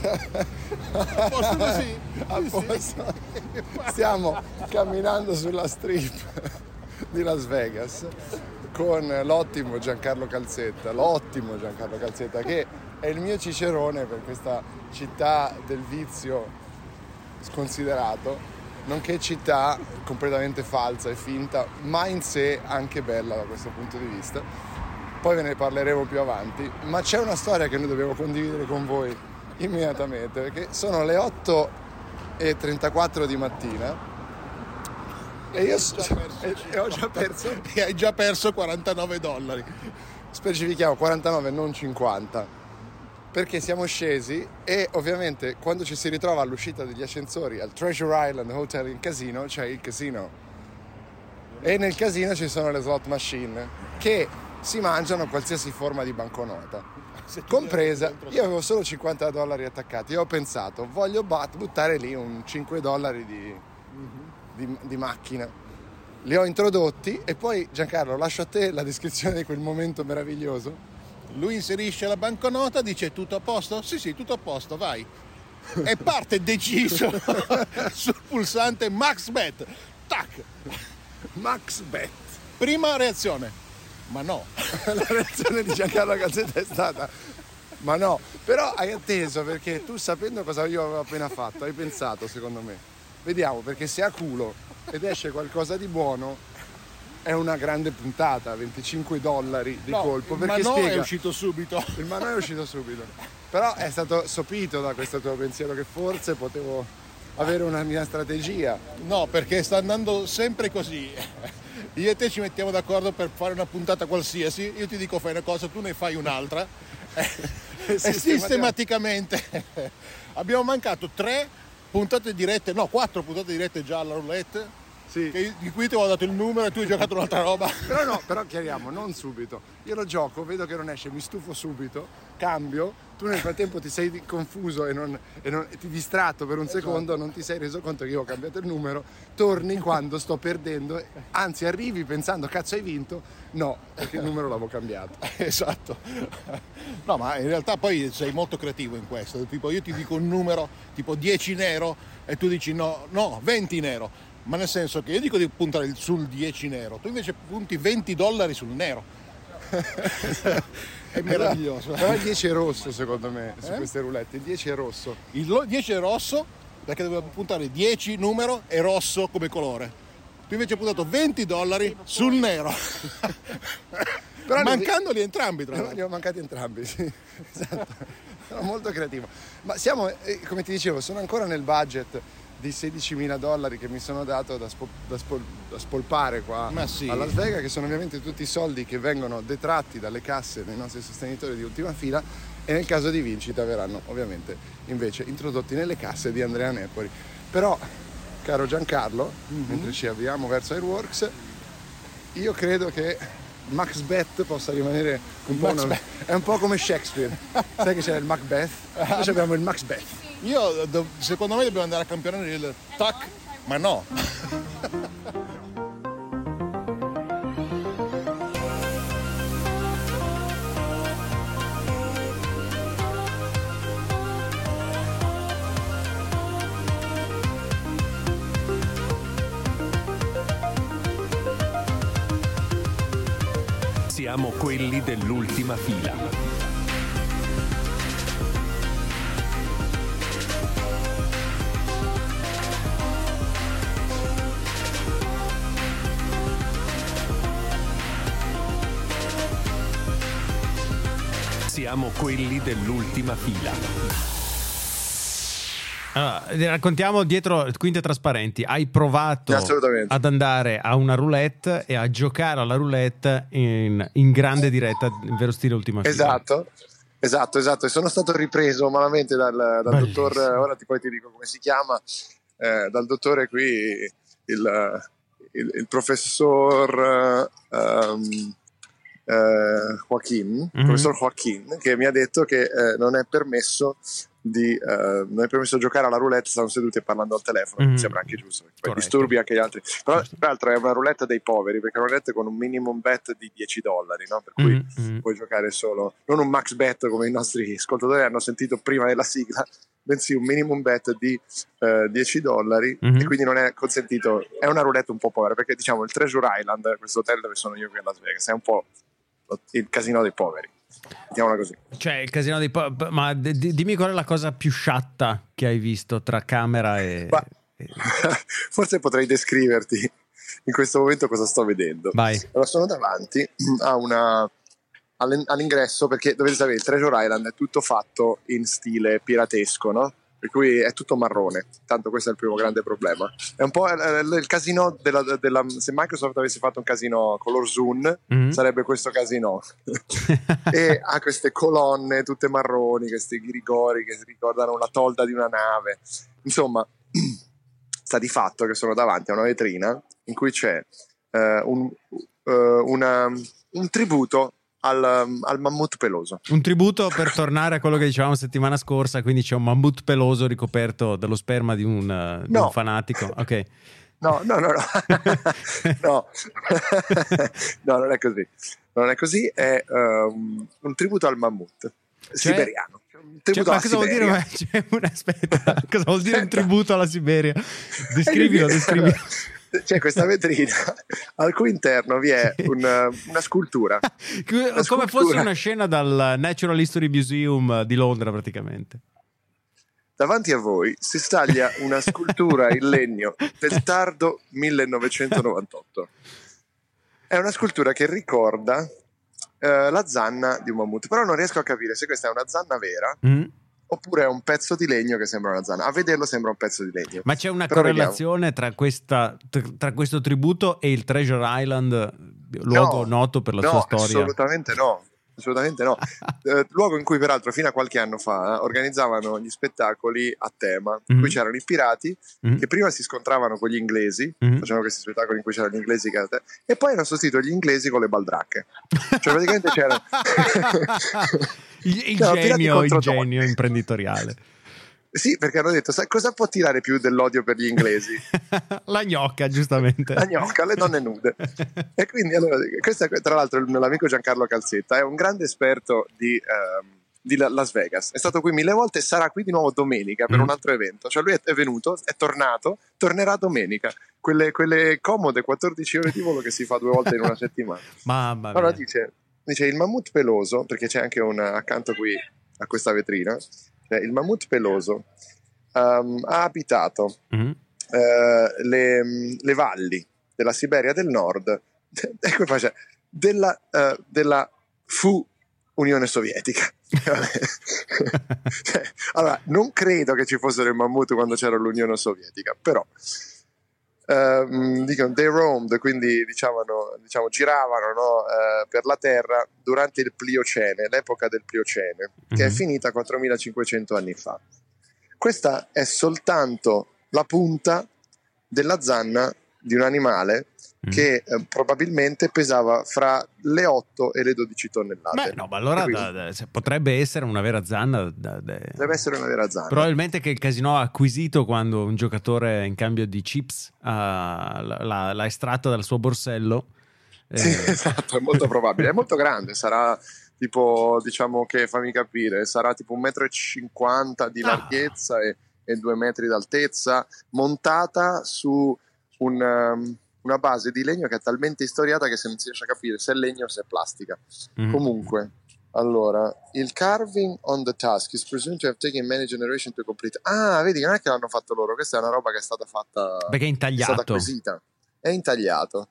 A posto così? A posto. Stiamo camminando sulla strip di Las Vegas con l'ottimo Giancarlo Calzetta, l'ottimo Giancarlo Calzetta che è il mio cicerone per questa città del vizio sconsiderato, nonché città completamente falsa e finta, ma in sé anche bella da questo punto di vista. Poi ve ne parleremo più avanti, ma c'è una storia che noi dobbiamo condividere con voi immediatamente, perché sono le 8.34 di mattina e io perso e- e ho già perso E hai già perso 49 dollari. specifichiamo 49 non 50 perché siamo scesi e ovviamente quando ci si ritrova all'uscita degli ascensori al Treasure Island Hotel in casino c'è il casino. E nel casino ci sono le slot machine che si mangiano qualsiasi forma di banconota compresa io avevo solo 50 dollari attaccati e ho pensato voglio bat- buttare lì un 5 dollari di, di- di macchina li ho introdotti e poi Giancarlo lascio a te la descrizione di quel momento meraviglioso Lui inserisce la banconota, dice tutto a posto? Sì, sì, tutto a posto, vai. E parte deciso sul pulsante Max Bet. Tac! Max Bet Prima reazione. Ma no. la reazione di Giancarlo Calzetta è stata ma no però hai atteso perché tu sapendo cosa io avevo appena fatto hai pensato secondo me vediamo perché se ha culo ed esce qualcosa di buono è una grande puntata 25 dollari di No, colpo ma perché no spiega è uscito subito. il mano è uscito subito però è stato sopito da questo tuo pensiero che forse potevo avere una mia strategia No, perché sta andando sempre così. Io e te ci mettiamo d'accordo per fare una puntata qualsiasi, io ti dico fai una cosa, tu ne fai un'altra. e sistematicamente. Abbiamo mancato tre puntate dirette, no, quattro puntate dirette già alla roulette, Sì. che- di cui ti avevo dato il numero e tu hai giocato un'altra roba. Però no, però chiariamo, non subito. Io lo gioco, vedo che non esce, mi stufo subito, cambio, tu nel frattempo ti sei confuso e, non, e non- e ti distratto per un secondo, non ti sei reso conto che io ho cambiato il numero, torni quando sto perdendo, anzi arrivi pensando cazzo hai vinto, no, perché il numero l'avevo cambiato. esatto. No, ma in realtà poi sei molto creativo in questo. Tipo, io ti dico un numero tipo 10 nero e tu dici no, no, 20 nero. Ma nel senso che io dico di puntare sul 10 nero, tu invece punti 20 dollari sul nero. È meraviglioso. Però il 10 è rosso secondo me su Eh? queste roulette, il 10 è rosso. Il lo- 10 è rosso perché doveva puntare 10 numero e rosso come colore. Tu invece hai puntato 20 dollari sul nero. Però Mancandoli entrambi, tra No, l'altro. li ho mancati entrambi, sì. esatto. Sono molto creativo. Ma siamo, eh, come ti dicevo, sono ancora nel budget di 16.000 dollari che mi sono dato da, spo- da spol- da spolpare qua sì. a Las Vegas, che sono ovviamente tutti i soldi che vengono detratti dalle casse dei nostri sostenitori di ultima fila e nel caso di vincita verranno ovviamente invece introdotti nelle casse di Andrea Nepoli. Però, caro Giancarlo, Mhm. mentre ci avviamo verso Airworks, io credo che Max Bet possa rimanere un po', una- un po' come Shakespeare. Sai che c'è il Macbeth? Noi abbiamo il Max Bet. Io, do- secondo me, dobbiamo andare a campionare il tac, ma no. Siamo quelli dell'ultima fila. Quelli dell'ultima fila. Allora, raccontiamo dietro quinte trasparenti. Hai provato Assolutamente. ad andare a una roulette e a giocare alla roulette in, in grande diretta, in vero stile ultima fila. Esatto. Esatto, esatto, e sono stato ripreso malamente dal, dal dottor, ora ti, poi ti dico come si chiama, eh, dal dottore qui, il, il- il professor ehm, eh, Joaquin, Mhm. professor Joaquin, che mi ha detto che eh, non è permesso di uh, non hai permesso giocare alla roulette stavano seduti e parlando al telefono mm-hmm. mi sembra anche giusto disturbi anche gli altri però tra l'altro è una roulette dei poveri perché è una roulette con un minimum bet di 10 dollari no? per cui mm-hmm. puoi giocare solo non un max bet come i nostri ascoltatori hanno sentito prima della sigla bensì un minimum bet di uh, 10 dollari mm-hmm. e quindi non è consentito è una roulette un po' povera perché diciamo il Treasure Island questo hotel dove sono io qui a Las Vegas è un po' il casino dei poveri Mettiamola così. Cioè, il casino dei po- ma d- d- dimmi qual è la cosa più sciatta che hai visto tra camera e. Ma, e... forse potrei descriverti in questo momento cosa sto vedendo. Vai. Allora, sono davanti a una all'ingresso perché dovete sapere il Treasure Island è tutto fatto in stile piratesco, no? Per cui è tutto marrone. Tanto questo è il primo grande problema. È un po' il, casino della, della, Se Microsoft avesse fatto un casino color Zoom, mm-hmm. sarebbe questo casino. e ha queste colonne tutte marroni, questi grigori che si ricordano la tolda di una nave. Insomma, sta di fatto che sono davanti a una vetrina in cui c'è uh, un, uh, una, un tributo al, um, al, mammut peloso. Un tributo per tornare a quello che dicevamo settimana scorsa, quindi c'è un mammut peloso ricoperto dallo sperma di un, uh, di no. un fanatico. Ok. No, no, no, no. no. no, non è così. Non è così, è um, un tributo al mammut cioè, siberiano. Cioè, ma cosa vuol dire? Cioè, un, aspetta, cosa vuol dire un tributo alla Siberia? Descrivilo, descrivilo c'è questa vetrina al cui interno vi è una, una scultura. Una Come fosse una scena dal Natural History Museum di Londra praticamente. Davanti a voi si staglia una scultura in legno del tardo 1998. È una scultura che ricorda eh, la zanna di un mammut, però non riesco a capire se questa è una zanna vera mm oppure è un pezzo di legno che sembra una zanna. A vederlo sembra un pezzo di legno. Ma c'è una Però correlazione tra, questa, tra, questo tributo e il Treasure Island, luogo no, noto per la no, sua storia? Assolutamente no. Assolutamente no. eh, luogo in cui, peraltro, fino a qualche anno fa eh, organizzavano gli spettacoli a tema. Mm-hmm. Qui c'erano i pirati mm-hmm. che prima si scontravano con gli inglesi, mm-hmm. facevano questi spettacoli in cui c'erano gli inglesi che, e poi hanno sostituito gli inglesi con le baldracche. Cioè, praticamente c'era. il, il no, genio, il genio imprenditoriale. Sì, perché hanno detto, sai, cosa può tirare più dell'odio per gli inglesi? la gnocca, giustamente. La gnocca, le donne nude. e quindi, allora, questo è, tra l'altro, l'amico Giancarlo Calzetta è un grande esperto di... Um, di Las Vegas. È stato qui mille volte e sarà qui di nuovo domenica per mm. un altro evento. Cioè lui è venuto, è tornato, tornerà domenica. Quelle, quelle, comode 14 ore di volo che si fa due volte in una settimana. Mamma mia. Allora dice, dice il mammut peloso, perché c'è anche un accanto qui a questa vetrina, cioè il mammut peloso um, ha abitato mm-hmm. uh, le, le, valli della Siberia del Nord, ecco faccia, della, uh, della fu Unione Sovietica. cioè, allora, non credo che ci fossero i mammut quando c'era l'Unione Sovietica, però uh, dicono they roamed, quindi diciamo, diciamo giravano no, uh, per la Terra durante il Pliocene, l'epoca del Pliocene, mm-hmm. che è mhm. finita 4500 anni fa. Questa è soltanto la punta della zanna di un animale. Che eh, probabilmente pesava fra le 8 e le 12 tonnellate. Beh, no, ma allora da, da, potrebbe essere una vera zanna. Da, deve essere una vera zanna. Probabilmente che il casino ha acquisito quando un giocatore in cambio di chips uh, l'ha, l'ha estratto dal suo borsello. Sì, eh. esatto, è molto probabile. È molto grande, sarà tipo, diciamo che fammi capire, sarà tipo un metro e cinquanta di ah. larghezza ah. e, e due metri d'altezza, montata su un, um, una base di legno che è talmente istoriata che se non si riesce a capire se è legno o se è plastica. Mm-hmm. Comunque, allora, il carving on the task is presumed to have taken many generations to complete. Ah, vedi, non è che l'hanno fatto loro, questa è una roba che è stata fatta. Perché è intagliato. È stata acquisita. È intagliato.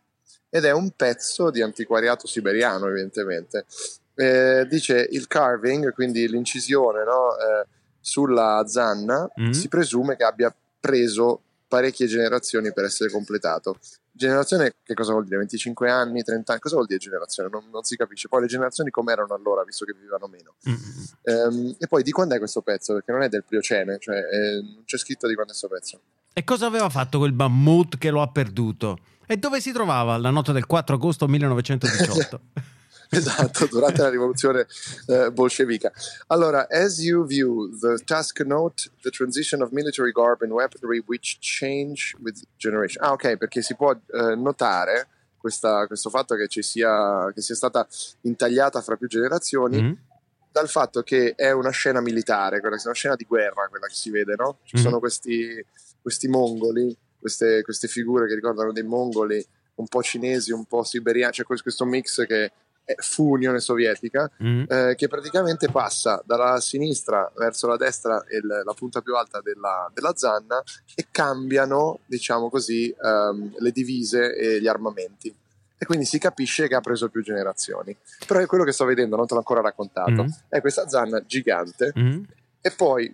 Ed è un pezzo di antiquariato siberiano, evidentemente. Eh, dice il carving, quindi l'incisione no, eh, sulla zanna, mm-hmm. si presume che abbia preso parecchie generazioni per essere completato. Generazione che cosa vuol dire? 25 anni, 30 anni? Cosa vuol dire generazione? Non, non si capisce. Poi le generazioni com'erano allora, visto che vivevano meno. Mm-hmm. Um, e poi di quando è questo pezzo? Perché non è del Pliocene, cioè eh, non c'è scritto di quando è questo pezzo. E cosa aveva fatto quel mammut che lo ha perduto? E dove si trovava la nota del 4 agosto 1918? esatto, durante la rivoluzione eh, bolscevica. Allora, as you view the task note, the transition of military garb and weaponry which change with generation. Ah, ok, perché si può eh, notare questa, questo fatto che ci sia, che sia stata intagliata fra più generazioni. Mm dal fatto che è una scena militare, quella, una scena di guerra, quella che si vede, no? Ci mm sono questi, questi mongoli, queste, queste, figure che ricordano dei mongoli un po' cinesi, un po' siberiani, c'è cioè questo mix che fu Unione Sovietica, mm. eh, che praticamente passa dalla sinistra verso la destra e l- la punta più alta della, della, zanna e cambiano, diciamo così, um, le divise e gli armamenti. E quindi si capisce che ha preso più generazioni. Però è quello che sto vedendo, non te l'ho ancora raccontato. Mm. È questa zanna gigante. Mm. E poi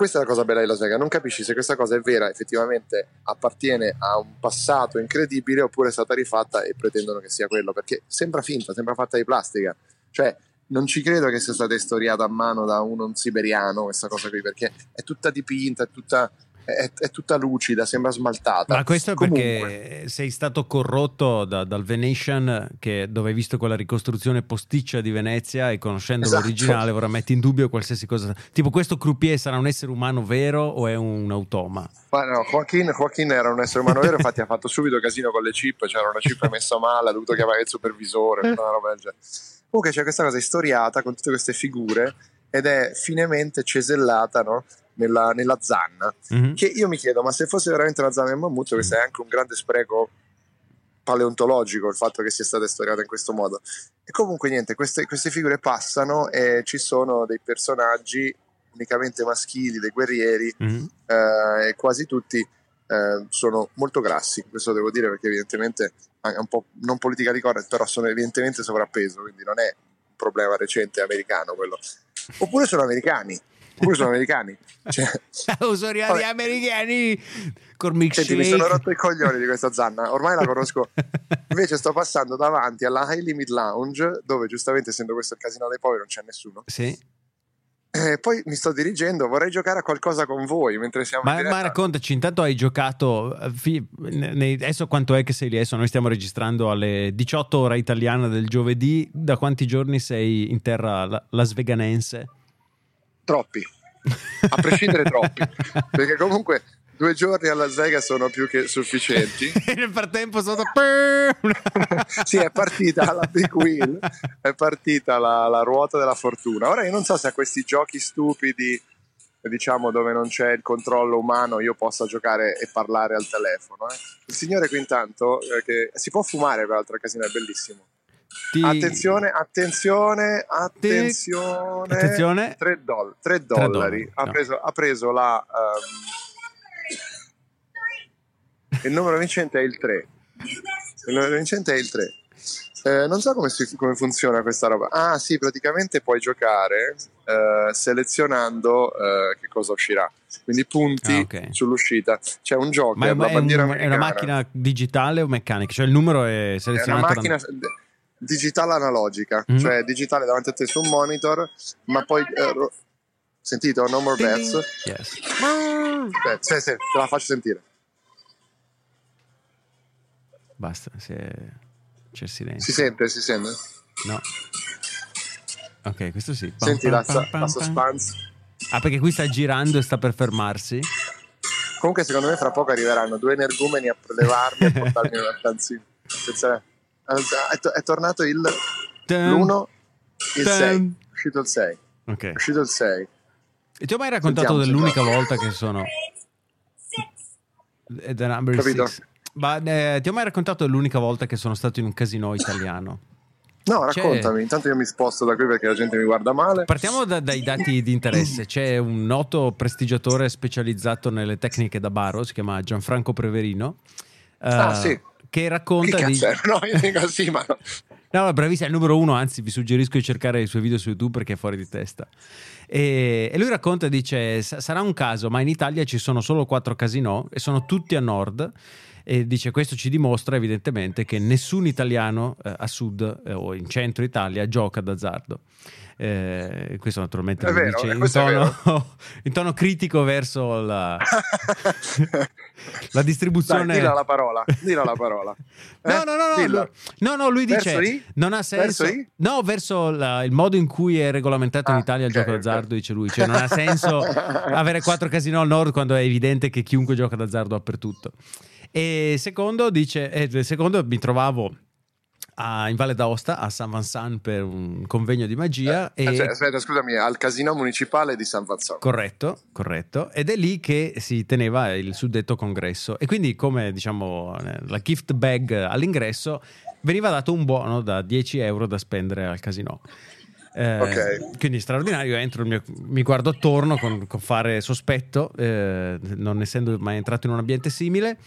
questa è la cosa bella di Las Vegas, non capisci se questa cosa è vera, effettivamente appartiene a un passato incredibile oppure è stata rifatta e pretendono che sia quello, perché sembra finta, sembra fatta di plastica. Cioè, non ci credo che sia stata istoriata a mano da uno siberiano questa cosa qui, perché è tutta dipinta, è tutta è, è, tutta lucida, sembra smaltata. Ma questo è Comunque. perché sei stato corrotto da, dal Venetian, che, dove hai visto quella ricostruzione posticcia di Venezia e conoscendo esatto. l'originale ora metti in dubbio qualsiasi cosa. Tipo questo croupier sarà un essere umano vero o è un automa? Ma no, Joaquin, Joaquin era un essere umano vero, infatti ha fatto subito casino con le chip, c'era una chip messa male, ha dovuto chiamare il supervisore, una roba del genere. Comunque c'è questa cosa istoriata con tutte queste figure ed è finemente cesellata no? Nella, nella, zanna. Mm-hmm. Che io mi chiedo, ma se fosse veramente una zanna del mammut, questo è anche un grande spreco paleontologico il fatto che sia stata storiata in questo modo. E comunque niente, queste, queste figure passano e ci sono dei personaggi unicamente maschili, dei guerrieri, mm-hmm. eh, e quasi tutti eh, sono molto grassi. Questo devo dire perché evidentemente è un po' non politica di correct, però sono evidentemente sovrappeso, quindi non è un problema recente americano quello. Oppure sono americani. Oppure sono americani. Cioè, sono gli americani. Cormic Senti, mi sono rotto i coglioni di questa zanna. Ormai la conosco. Invece sto passando davanti alla High Limit Lounge, dove giustamente essendo questo il casino dei poveri non c'è nessuno. Sì. Eh, poi mi sto dirigendo, vorrei giocare a qualcosa con voi mentre siamo ma, ma raccontaci, intanto hai giocato, eh, fi, ne, adesso quanto è che sei lì? Adesso noi stiamo registrando alle 18 ora italiana del giovedì, da quanti giorni sei in terra la, las veganense? Troppi, a prescindere troppi, perché comunque due giorni a Las Vegas sono più che sufficienti. Nel frattempo sotto... sì, è partita la big wheel, è partita la, la, ruota della fortuna. Ora io non so se a questi giochi stupidi, diciamo dove non c'è il controllo umano, io possa giocare e parlare al telefono. Eh. Il signore qui intanto, eh, che si può fumare per l'altro casino, è bellissimo. Ti... Attenzione, attenzione, attenzione. Attenzione. 3, doll- 3 dollari. 3 Ha, no. preso, ha, preso, la... Um, il numero vincente è il 3. Il numero vincente è il 3. Eh, non so come, si, come, funziona questa roba. Ah, sì, praticamente puoi giocare eh, selezionando eh, che cosa uscirà. Quindi punti ah, okay. sull'uscita. C'è un gioco, ma, è, un, è, una macchina digitale o meccanica? Cioè il numero è selezionato. È una macchina da... digitale analogica, mm-hmm. cioè digitale davanti a te su un monitor, ma poi. Eh, sentito? No more bets. Yes. Beh, sì, sì, te la faccio sentire. Basta, è... c'è il silenzio. Si sente, si sente? No. Ok, questo sì. Pam, Senti pam, la, pam, la suspense. Ah, perché qui sta girando e sta per fermarsi? Comunque, secondo me, fra poco arriveranno due energumeni a prelevarmi e portarmi una stanzina. È, to- è, tornato il l'1, il 6. È uscito il 6. Ok. È uscito il 6. E ti ho mai raccontato Sentiamo dell'unica volta che sono. The number Capito? Six. Ma eh, ti ho mai raccontato l'unica volta che sono stato in un casino italiano? No, raccontami, C'è... intanto io mi sposto da qui perché la gente mi guarda male. Partiamo da, dai dati di interesse. C'è un noto prestigiatore specializzato nelle tecniche da baro, si chiama Gianfranco Preverino. ah, uh, sì. Che racconta che di... No, io dico sì, ma... No, no, bravissimo, è il numero uno, anzi vi suggerisco di cercare i suoi video su YouTube perché è fuori di testa. E, e lui racconta dice, sarà un caso, ma in Italia ci sono solo quattro casino e sono tutti a nord E dice questo ci dimostra evidentemente che nessun italiano eh, a sud eh, o in centro Italia gioca d'azzardo. Eh, questo naturalmente È vero, dice in tono, in tono critico verso la, la distribuzione. Dai, dilla la parola, dilla la parola. No, Eh? no, no, no, lui, no, no, lui dice Verso non ha senso. Verso? No, verso la- il modo in cui è regolamentato in Ah, Italia il ok, gioco d'azzardo, dice lui. Cioè, non ha senso avere quattro casino al nord quando è evidente che chiunque gioca d'azzardo dappertutto. E secondo, dice, eh, secondo mi trovavo a- in Valle d'Aosta a San Vincent per un convegno di magia. e... Eh, cioè, aspetta, scusami, al casino municipale di San Vazzano. Corretto, corretto. Ed è lì che si teneva il suddetto congresso. E quindi, come diciamo, la gift bag all'ingresso, veniva dato un buono da 10 euro da spendere al casino. Eh, Ok. Quindi straordinario, entro, mi, mi guardo attorno con, con fare sospetto, eh, non essendo mai entrato in un ambiente simile,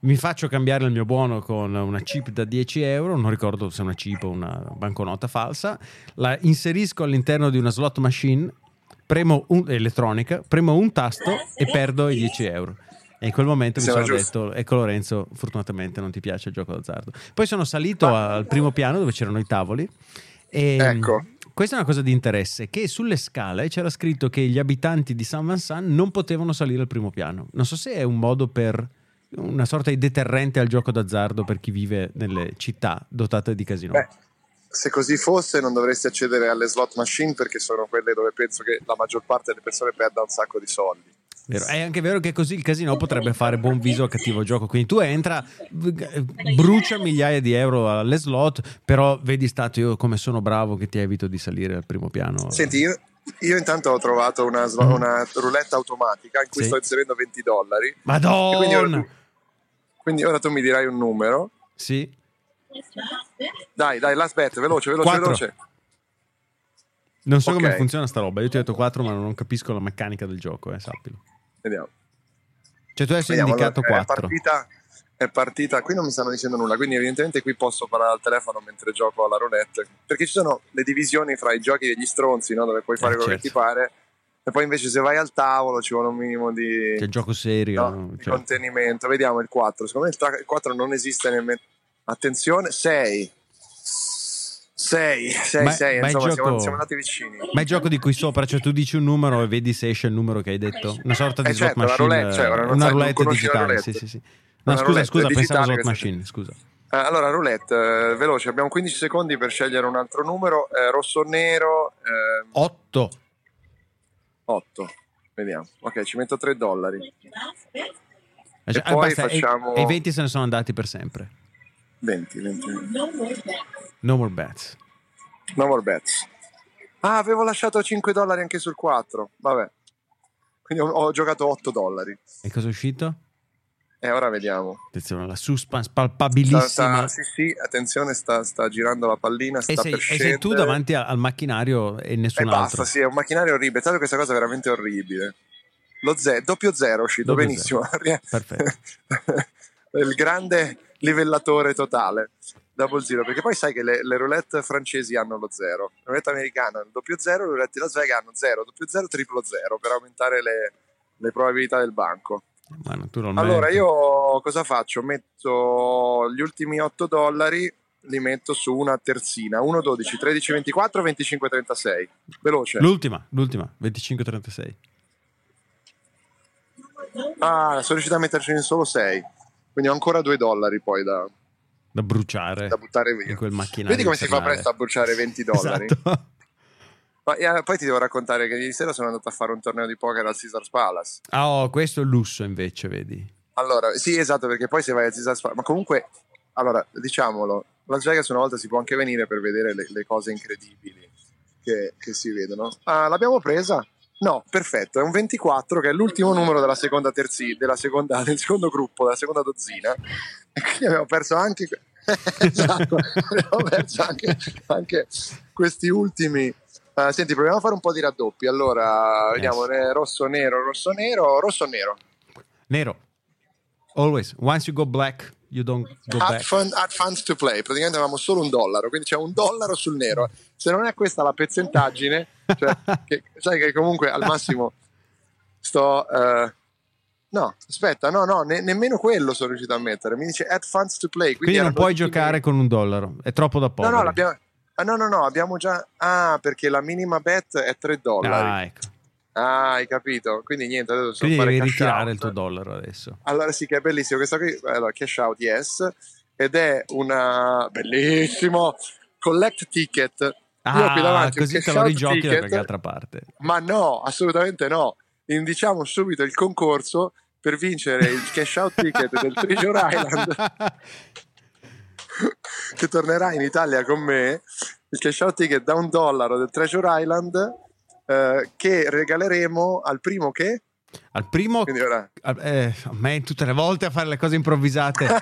mi faccio cambiare il mio buono con una chip da 10 euro, non ricordo se è una chip o una banconota falsa, la inserisco all'interno di una slot machine, premo un, elettronica, premo un tasto e perdo i 10 euro. E in quel momento mi Sembra sono giusto. detto, ecco Lorenzo, fortunatamente non ti piace il gioco d'azzardo. Poi sono salito al primo piano dove c'erano i tavoli. E Ecco. Questa è una cosa di interesse, che sulle scale c'era scritto che gli abitanti di San Vincent non potevano salire al primo piano. Non so se è un modo per una sorta di deterrente al gioco d'azzardo per chi vive nelle città dotate di casino. Beh, se così fosse non dovresti accedere alle slot machine perché sono quelle dove penso che la maggior parte delle persone perda un sacco di soldi. Vero. È anche vero che così il casino potrebbe fare buon viso al cattivo gioco. Quindi tu entra, v- brucia migliaia di euro alle slot, però vedi stato io come sono bravo che ti evito di salire al primo piano. Senti, io, io intanto ho trovato una, slo- una roulette automatica in cui Sì. sto inserendo 20 dollari. Madonna! Quindi ora tu mi dirai un numero. Sì, Dai, dai, last bet, veloce, veloce, Quattro. veloce. non so Ok. come funziona sta roba. Io ti ho detto 4, ma non capisco la meccanica del gioco, eh, sappilo. Vediamo. Cioè tu hai Vediamo, indicato allora, 4. È partita, è partita, qui non mi stanno dicendo nulla, quindi evidentemente qui posso parlare al telefono mentre gioco alla roulette, perché ci sono le divisioni fra i giochi degli stronzi, no? dove puoi fare Eh, quello certo. che ti pare, e poi invece se vai al tavolo ci vuole un minimo di, Che gioco serio. no, di cioè. contenimento. Vediamo il 4, secondo me il, tra- il 4 non esiste nemmeno... Attenzione, 6. 6, 6, Ma- 6, ma è insomma gioco- siamo, siamo andati vicini. Ma è gioco di qui sopra, cioè tu dici un numero e vedi se esce il numero che hai detto. Una sorta di Eh, slot certo, machine. roulette, cioè, una sai, non roulette digitale. roulette. Sì, sì, sì. No, Una scusa, roulette scusa, pensavo slot machine, scusa. Eh, allora, roulette, eh, veloce, abbiamo 15 secondi per scegliere un altro numero, eh, rosso o nero, 8. 8. Vediamo, ok, ci metto 3 dollari, Cioè, poi basta, e- facciamo- e, i 20 se ne sono andati per sempre. 20, 20. No more bets. No more bets. Ah, avevo lasciato 5 dollari anche sul 4, vabbè. Quindi ho, ho giocato 8 dollari. E cosa è uscito? E ora vediamo. Attenzione, la suspense Sta, palpabilissima. sta- sì, sì, attenzione, sta, sta girando la pallina, sta e, sei, per e sei scendere. tu davanti al macchinario e E nessun basta, altro. sì, è un macchinario orribile. Tanto questa cosa è veramente orribile. Lo ze- doppio zero è uscito Doppio benissimo. Perfetto. Il grande livellatore totale. Double zero, perché poi sai che le, le roulette francesi hanno lo zero, la roulette americana hanno il doppio zero, le roulette di Las Vegas hanno zero, doppio zero, triplo zero per aumentare le, le probabilità del banco. Ma naturalmente. Allora io cosa faccio? Metto gli ultimi 8 dollari, li metto su una terzina, 1, 12, 13, 24, 25, 36. Veloce. L'ultima, l'ultima, 25-36. Ah, sono riuscito a metterci in solo 6. Quindi ho ancora 2 dollari poi da, Da bruciare da buttare via. in quel macchinario. Vedi come si fa presto a bruciare 20 dollari? Esatto. Ma, eh, poi ti devo raccontare che ieri sera sono andato a fare un torneo di poker al Caesars Palace. Ah, oh, questo è il lusso invece, vedi. Allora, sì, esatto, perché poi se vai al Caesars Palace, ma comunque, allora, diciamolo, Las Vegas una volta si può anche venire per vedere le, le cose incredibili che, che si vedono. Ah, l'abbiamo presa? No, perfetto, è un 24 che è l'ultimo numero della seconda terzi, della seconda, del secondo gruppo, della seconda dozzina. E quindi abbiamo perso anche... esatto, abbiamo perso anche, anche questi ultimi... Ah, senti, proviamo a fare un po' di raddoppi. Allora, vediamo, eh, rosso, nero, rosso, nero, rosso, nero. Nero. Always. Once you go black, you don't go Add, back. fund, add funds to play, praticamente avevamo solo un dollaro, quindi c'è un dollaro sul nero. Se non è questa la pezzentaggine, cioè, che, sai che comunque al massimo sto, eh, No, aspetta, no, no, ne- nemmeno quello sono riuscito a mettere. Mi dice add funds to play. Quindi, non erano puoi giocare miei- con un dollaro, è troppo da No, poveri. no, l'abbiamo... ah, no, no, no, abbiamo già... Ah, perché la minima bet è 3 dollari. Ah, ecco. Ah, hai capito. Quindi niente, adesso Quindi devi ritirare out. il tuo dollaro adesso. Allora sì che è bellissimo questa qui, allora cash out yes, ed è una bellissimo collect ticket. Ho qui Ah, davanti così te lo rigiochi da qualche altra parte. Ma no, assolutamente no. Indiciamo subito il concorso per vincere il cash out ticket del Treasure Island che tornerà in Italia con me. Il cash out ticket da un dollaro del Treasure Island eh, che regaleremo al primo che? Al primo, ora eh, a me tutte le volte a fare le cose improvvisate.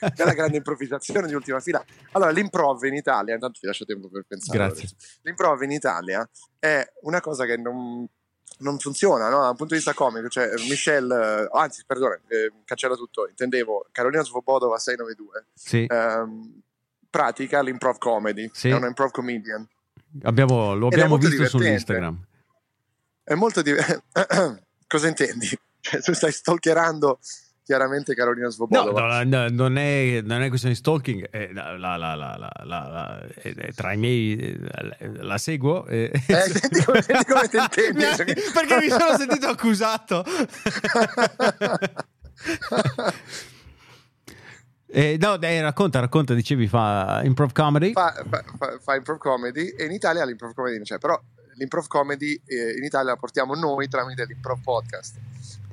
è la grande improvvisazione di ultima fila. Allora, l'improv in Italia, intanto ti lascio tempo per pensare. Grazie. L'improv in Italia è una cosa che non, non funziona no? da un punto di vista comico. Cioè, Michelle, eh, anzi, perdona, eh, cancella tutto. Intendevo Carolina Svobodova 692. Sì, ehm, pratica l'improv comedy, Sì. è una improv comedian. abbiamo- lo abbiamo visto su. Instagram. È molto divertente. Cosa intendi? Cioè, tu stai stalkerando chiaramente Carolina No, Svobodova. no, no, non, è, non è questione di stalking, è la- la- la- è- tra i miei eh, la seguo. e- Eh, senti come- senti come ti intendi? Ha- Perché mi sono sentito accusato. Eh, no, dai, racconta, racconta, dicevi fa improv comedy. fa, fa, fa- fa improv comedy e in Italia l'improv comedy non c'è, però l'improv comedy eh, in Italia la portiamo noi tramite l'improv podcast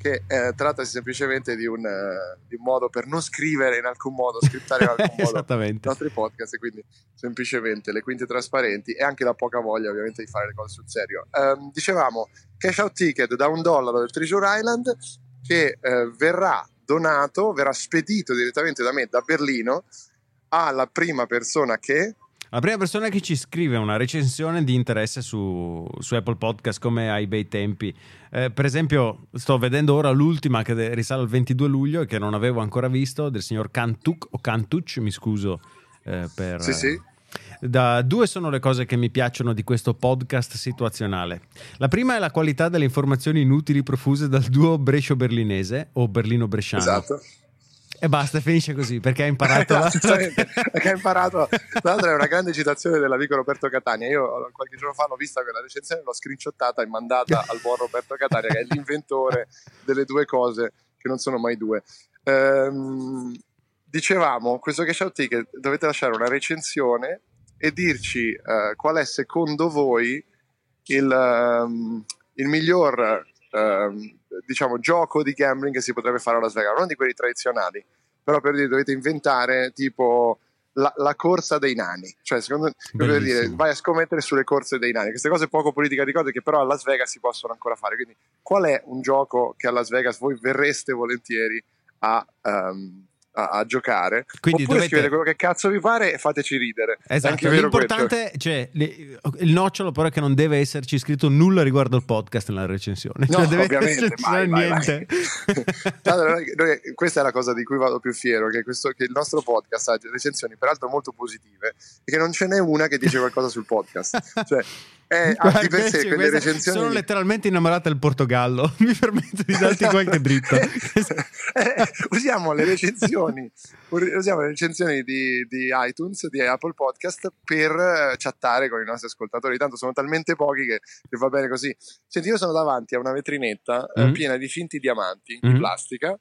che eh, trattasi semplicemente di un, eh, di un modo per non scrivere in alcun modo, scriptare in alcun modo i nostri podcast e quindi semplicemente le quinte trasparenti e anche la poca voglia ovviamente di fare le cose sul serio. Ehm, dicevamo cash out ticket da un dollaro del Treasure Island che eh, verrà donato, verrà spedito direttamente da me da Berlino alla prima persona che La prima persona che ci scrive una recensione di interesse su, su Apple Podcast come ai bei tempi. Eh, per esempio, sto vedendo ora l'ultima che risale al 22 luglio e che non avevo ancora visto, del signor Cantuc o Cantuc, mi scuso eh, per... Sì, sì. Da, due sono le cose che mi piacciono di questo podcast situazionale. La prima è la qualità delle informazioni inutili profuse dal duo Brescio-Berlinese o Berlino-Bresciano. Esatto. E basta, finisce così perché ha imparato la... Perché ha imparato tra l'altro è una grande citazione dell'amico Roberto Catania. Io qualche giorno fa l'ho vista quella recensione l'ho screenshottata e mandata al buon Roberto Catania che è l'inventore delle due cose che non sono mai due. Ehm, dicevamo questo cash out ticket dovete lasciare una recensione e dirci eh, qual è secondo voi il, ehm, il miglior ehm, diciamo gioco di gambling che si potrebbe fare a Las Vegas non di quelli tradizionali però per dire dovete inventare tipo la, la corsa dei nani. Cioè secondo per dire vai a scommettere sulle corse dei nani. Queste cose poco politica di cose che però a Las Vegas si possono ancora fare. Quindi qual è un gioco che a Las Vegas voi verreste volentieri a, ehm, a, a giocare Quindi oppure dovete- scrivete quello che cazzo vi pare e fateci ridere Esatto, l'importante, cioè, il nocciolo però è che non deve esserci scritto nulla riguardo il podcast nella recensione. No, Cioè, deve ovviamente, vai, vai. niente. Noi- noi- questa è la cosa di cui vado più fiero, che, questo- che il nostro podcast ha recensioni peraltro molto positive e che non ce n'è una che dice qualcosa sul podcast. Cioè, è Guarda, a di per sé quelle recensioni... Sono letteralmente innamorata del Portogallo. Mi permetto di darti qualche dritto. Eh, usiamo le recensioni usiamo le recensioni di, di iTunes di Apple Podcast per eh, chattare con i nostri ascoltatori tanto sono talmente pochi che, che va bene così senti io sono davanti a una vetrinetta eh, Mm. piena di finti diamanti Mm. di plastica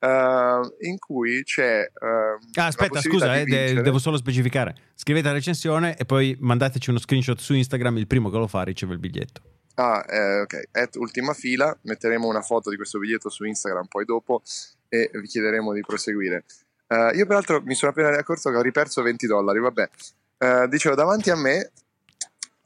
eh, in cui c'è eh, Ah, aspetta, scusa, eh, de- devo solo specificare. Scrivete la recensione e poi mandateci uno screenshot su Instagram. Il primo che lo fa riceve il biglietto. Ah, eh, ok, at ultima fila, metteremo una foto di questo biglietto su Instagram poi dopo e vi chiederemo di proseguire. Eh, io peraltro mi sono appena accorto che ho riperso 20 dollari, vabbè. Eh, dicevo, davanti a me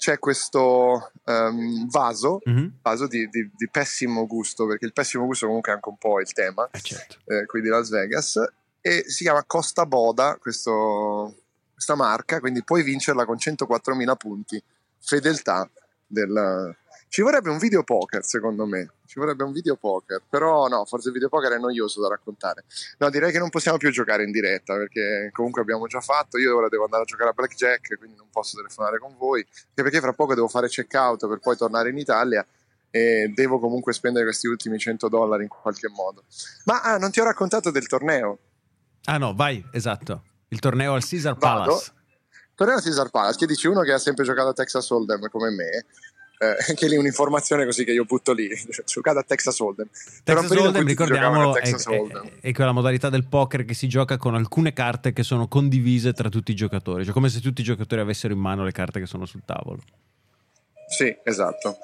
c'è questo ehm, vaso, Mhm. vaso di, di- di pessimo gusto, perché il pessimo gusto comunque è anche un po' il tema, Eh, certo. eh, qui di Las Vegas, e si chiama Costa Boda, questo- questa marca, quindi puoi vincerla con 104.000 punti, fedeltà del... Ci vorrebbe un video poker, secondo me. Ci vorrebbe un video poker, però no, forse il video poker è noioso da raccontare. No, direi che non possiamo più giocare in diretta perché comunque abbiamo già fatto. Io ora devo andare a giocare a blackjack, quindi non posso telefonare con voi. Anche perché fra poco devo fare check out per poi tornare in Italia e devo comunque spendere questi ultimi 100 dollari in qualche modo. Ma ah, non ti ho raccontato del torneo. Ah no, vai, esatto. Il torneo al Caesar Palace. Vado. Torneo al Caesar Palace, che dici uno che ha sempre giocato a Texas Hold'em come me, eh, che lì un'informazione così che io butto lì, giocate a Texas Hold'em. Texas Hold'em, ricordiamolo, è, Hold'em. È, è, quella modalità del poker che si gioca con alcune carte che sono condivise tra tutti i giocatori, cioè come se tutti i giocatori avessero in mano le carte che sono sul tavolo. Sì, esatto.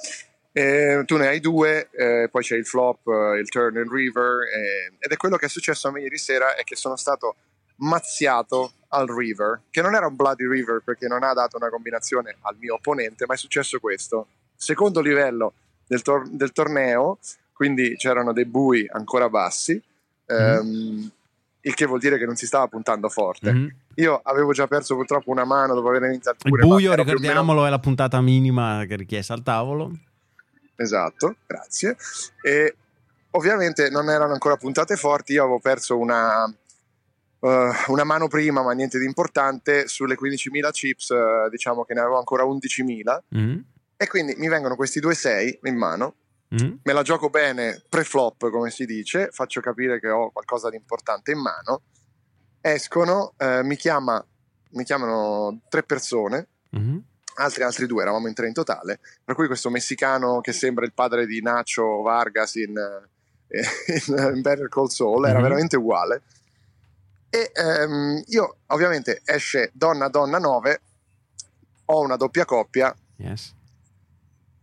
Eh, tu ne hai due, eh, poi c'è il flop, eh, il turn and river, eh, ed è quello che è successo a me ieri sera, è che sono stato mazziato al river, che non era un bloody river perché non ha dato una combinazione al mio opponente, ma è successo questo. Secondo livello del, tor- del torneo, quindi c'erano dei bui ancora bassi, ehm, mm. il che vuol dire che non si stava puntando forte. Mm. Io avevo già perso purtroppo una mano dopo aver iniziato pure. Il buio, ricordiamolo, meno... è la puntata minima che richiesta al tavolo. Esatto, grazie. E ovviamente non erano ancora puntate forti, io avevo perso una, uh, una mano prima, ma niente di importante, sulle 15.000 chips, uh, diciamo che ne avevo ancora 11.000. Mm. E quindi mi vengono questi due 6 in mano, mm. me la gioco bene pre-flop, come si dice, faccio capire che ho qualcosa di importante in mano, escono, uh, mi, chiama, mi chiamano tre persone. Mm altri, altri due, eravamo in tre in totale, per cui questo messicano che sembra il padre di Nacho Vargas in, eh, in, in Better Call Saul era mm-hmm. veramente uguale. E ehm, io ovviamente esce donna donna 9, ho una doppia coppia, yes.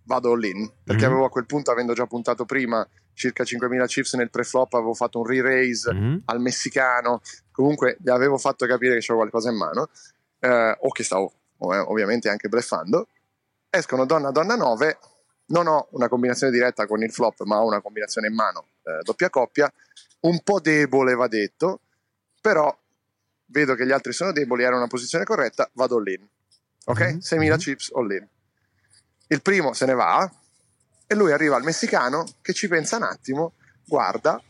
Vado all'in, perché mm-hmm. avevo a quel punto, avendo già puntato prima circa 5.000 chips nel pre-flop, avevo fatto un re-raise mm-hmm. al messicano, comunque gli avevo fatto capire che c'avevo qualcosa in mano, eh, o che stavo eh, ovviamente anche bleffando, escono donna donna 9, non ho una combinazione diretta con il flop, ma ho una combinazione in mano, eh, doppia coppia, un po' debole va detto, però vedo che gli altri sono deboli, era una posizione corretta, vado all-in. Ok? Mm-hmm. 6.000 mm-hmm. chips all-in. Il primo se ne va e lui arriva al messicano che ci pensa un attimo, guarda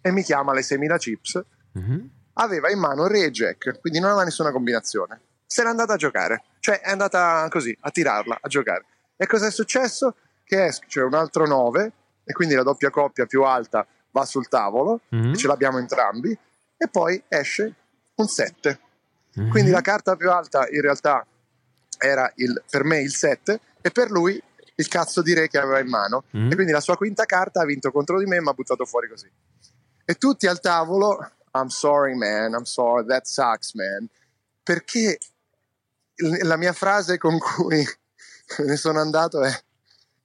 e mi chiama le 6.000 chips. Mm-hmm. Aveva in mano il re e jack, quindi non aveva nessuna combinazione se n'è andata a giocare, cioè è andata così a tirarla, a giocare. E cosa è successo? Che esce cioè un altro 9 e quindi la doppia coppia più alta va sul tavolo, mm-hmm. ce l'abbiamo entrambi, e poi esce un 7. Mm-hmm. Quindi la carta più alta in realtà era il, per me il 7 e per lui il cazzo di re che aveva in mano. Mm-hmm. E quindi la sua quinta carta ha vinto contro di me e mi ha buttato fuori così. E tutti al tavolo, I'm sorry man, I'm sorry, that sucks man, perché la mia frase con cui ne sono andato è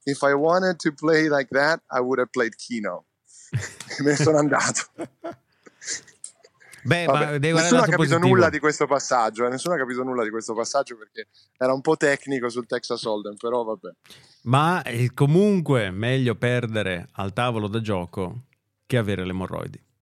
If I wanted to play like that, I would have played Kino. Me ne sono andato. Beh, Vabbè, nessuno ha capito positivo. nulla di questo passaggio, eh? nessuno ha capito nulla di questo passaggio perché era un po' tecnico sul Texas Hold'em, però vabbè. Ma è comunque meglio perdere al tavolo da gioco che avere le emorroidi.